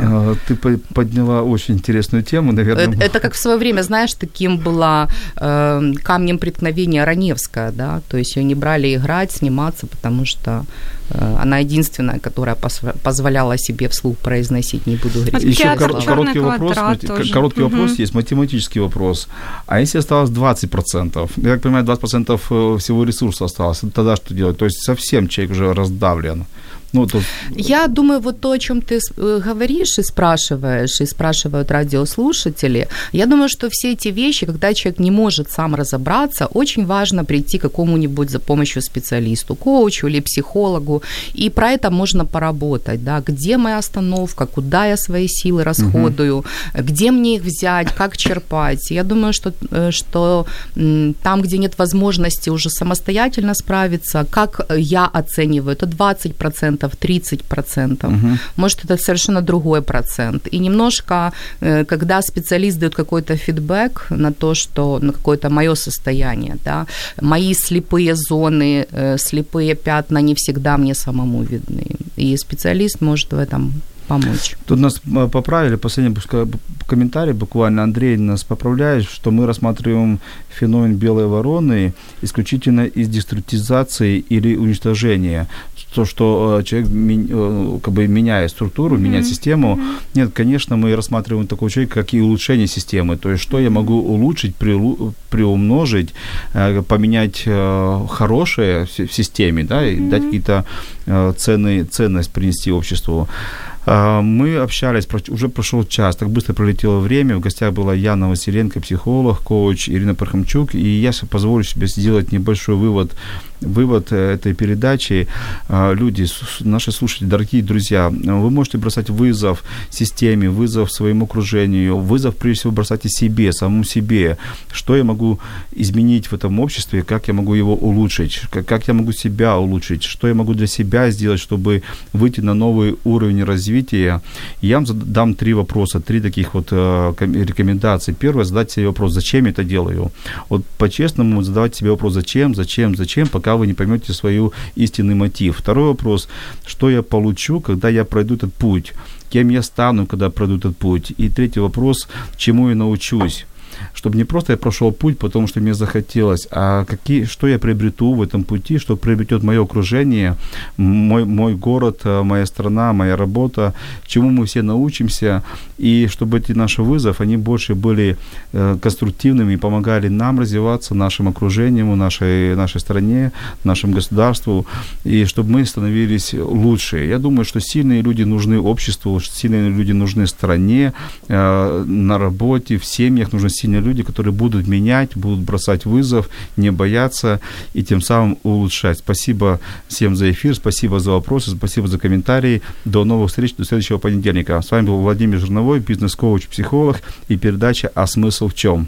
Ты подняла очень интересную тему, наверное. Это, это как в свое время, знаешь, таким была э, камнем преткновения Раневская, да, то есть ее не брали играть, сниматься, потому что э, она единственная, которая позволяла себе вслух произносить, не буду говорить. Еще кор- короткий вопрос, тоже. короткий угу. вопрос есть, математический вопрос. А если осталось 20%, я так понимаю, 20% э, всего ресурса осталось, тогда что делать? То есть совсем человек уже раздавлен. Ну, то... Я думаю, вот то, о чем ты э, говоришь и спрашиваешь, и спрашивают радиослушатели, я думаю, что все эти вещи, когда человек не может сам разобраться, очень важно прийти к какому-нибудь за помощью специалисту, коучу или психологу, и про это можно поработать, да, где моя остановка, куда я свои силы расходую, угу. где мне их взять, как черпать. Я думаю, что, э, что там, где нет возможности уже самостоятельно справиться, как я оцениваю, это 20% 30%. Угу. Может, это совершенно другой процент. И немножко, э, когда специалист дает какой-то фидбэк на то, что на какое-то мое состояние, да, мои слепые зоны, э, слепые пятна не всегда мне самому видны. И специалист может в этом помочь. Тут нас э, поправили, последний комментарий буквально, Андрей нас поправляет, что мы рассматриваем феномен белой вороны исключительно из деструктизации или уничтожения то, что э, человек э, как бы меняет структуру, mm-hmm. меняет систему. Mm-hmm. Нет, конечно, мы рассматриваем такого человека, как и улучшение системы. То есть, что я могу улучшить, приумножить, э, поменять хорошее в системе, да, и mm-hmm. дать какие-то ценные, ценность принести обществу. А, мы общались, уже прошел час, так быстро пролетело время. В гостях была Яна Василенко, психолог, коуч Ирина Пархамчук. И я позволю себе сделать небольшой вывод вывод э, этой передачи. А, люди, наши слушатели, дорогие друзья, вы можете бросать вызов системе, вызов своему окружению, вызов, прежде всего, бросать и себе, самому себе. Что я могу изменить в этом обществе, как я могу его улучшить, как я могу себя улучшить, что я могу для себя сделать, чтобы выйти на новый уровень развития. Я вам дам три вопроса, три таких вот э, рекомендации. Первое, задать себе вопрос, зачем я это делаю. Вот по-честному задавать себе вопрос, зачем, зачем, зачем, пока пока вы не поймете свою истинный мотив. Второй вопрос, что я получу, когда я пройду этот путь, кем я стану, когда пройду этот путь. И третий вопрос, чему я научусь чтобы не просто я прошел путь, потому что мне захотелось, а какие, что я приобрету в этом пути, что приобретет мое окружение, мой, мой город, э, моя страна, моя работа, чему мы все научимся, и чтобы эти наши вызовы, они больше были э, конструктивными и помогали нам развиваться, нашим окружением, нашей, нашей стране, нашему государству, и чтобы мы становились лучше. Я думаю, что сильные люди нужны обществу, сильные люди нужны стране, э, на работе, в семьях нужны сильные люди, которые будут менять, будут бросать вызов, не бояться и тем самым улучшать. Спасибо всем за эфир, спасибо за вопросы, спасибо за комментарии. До новых встреч, до следующего понедельника. С вами был Владимир Жирновой, бизнес-коуч, психолог и передача «А смысл в чем?».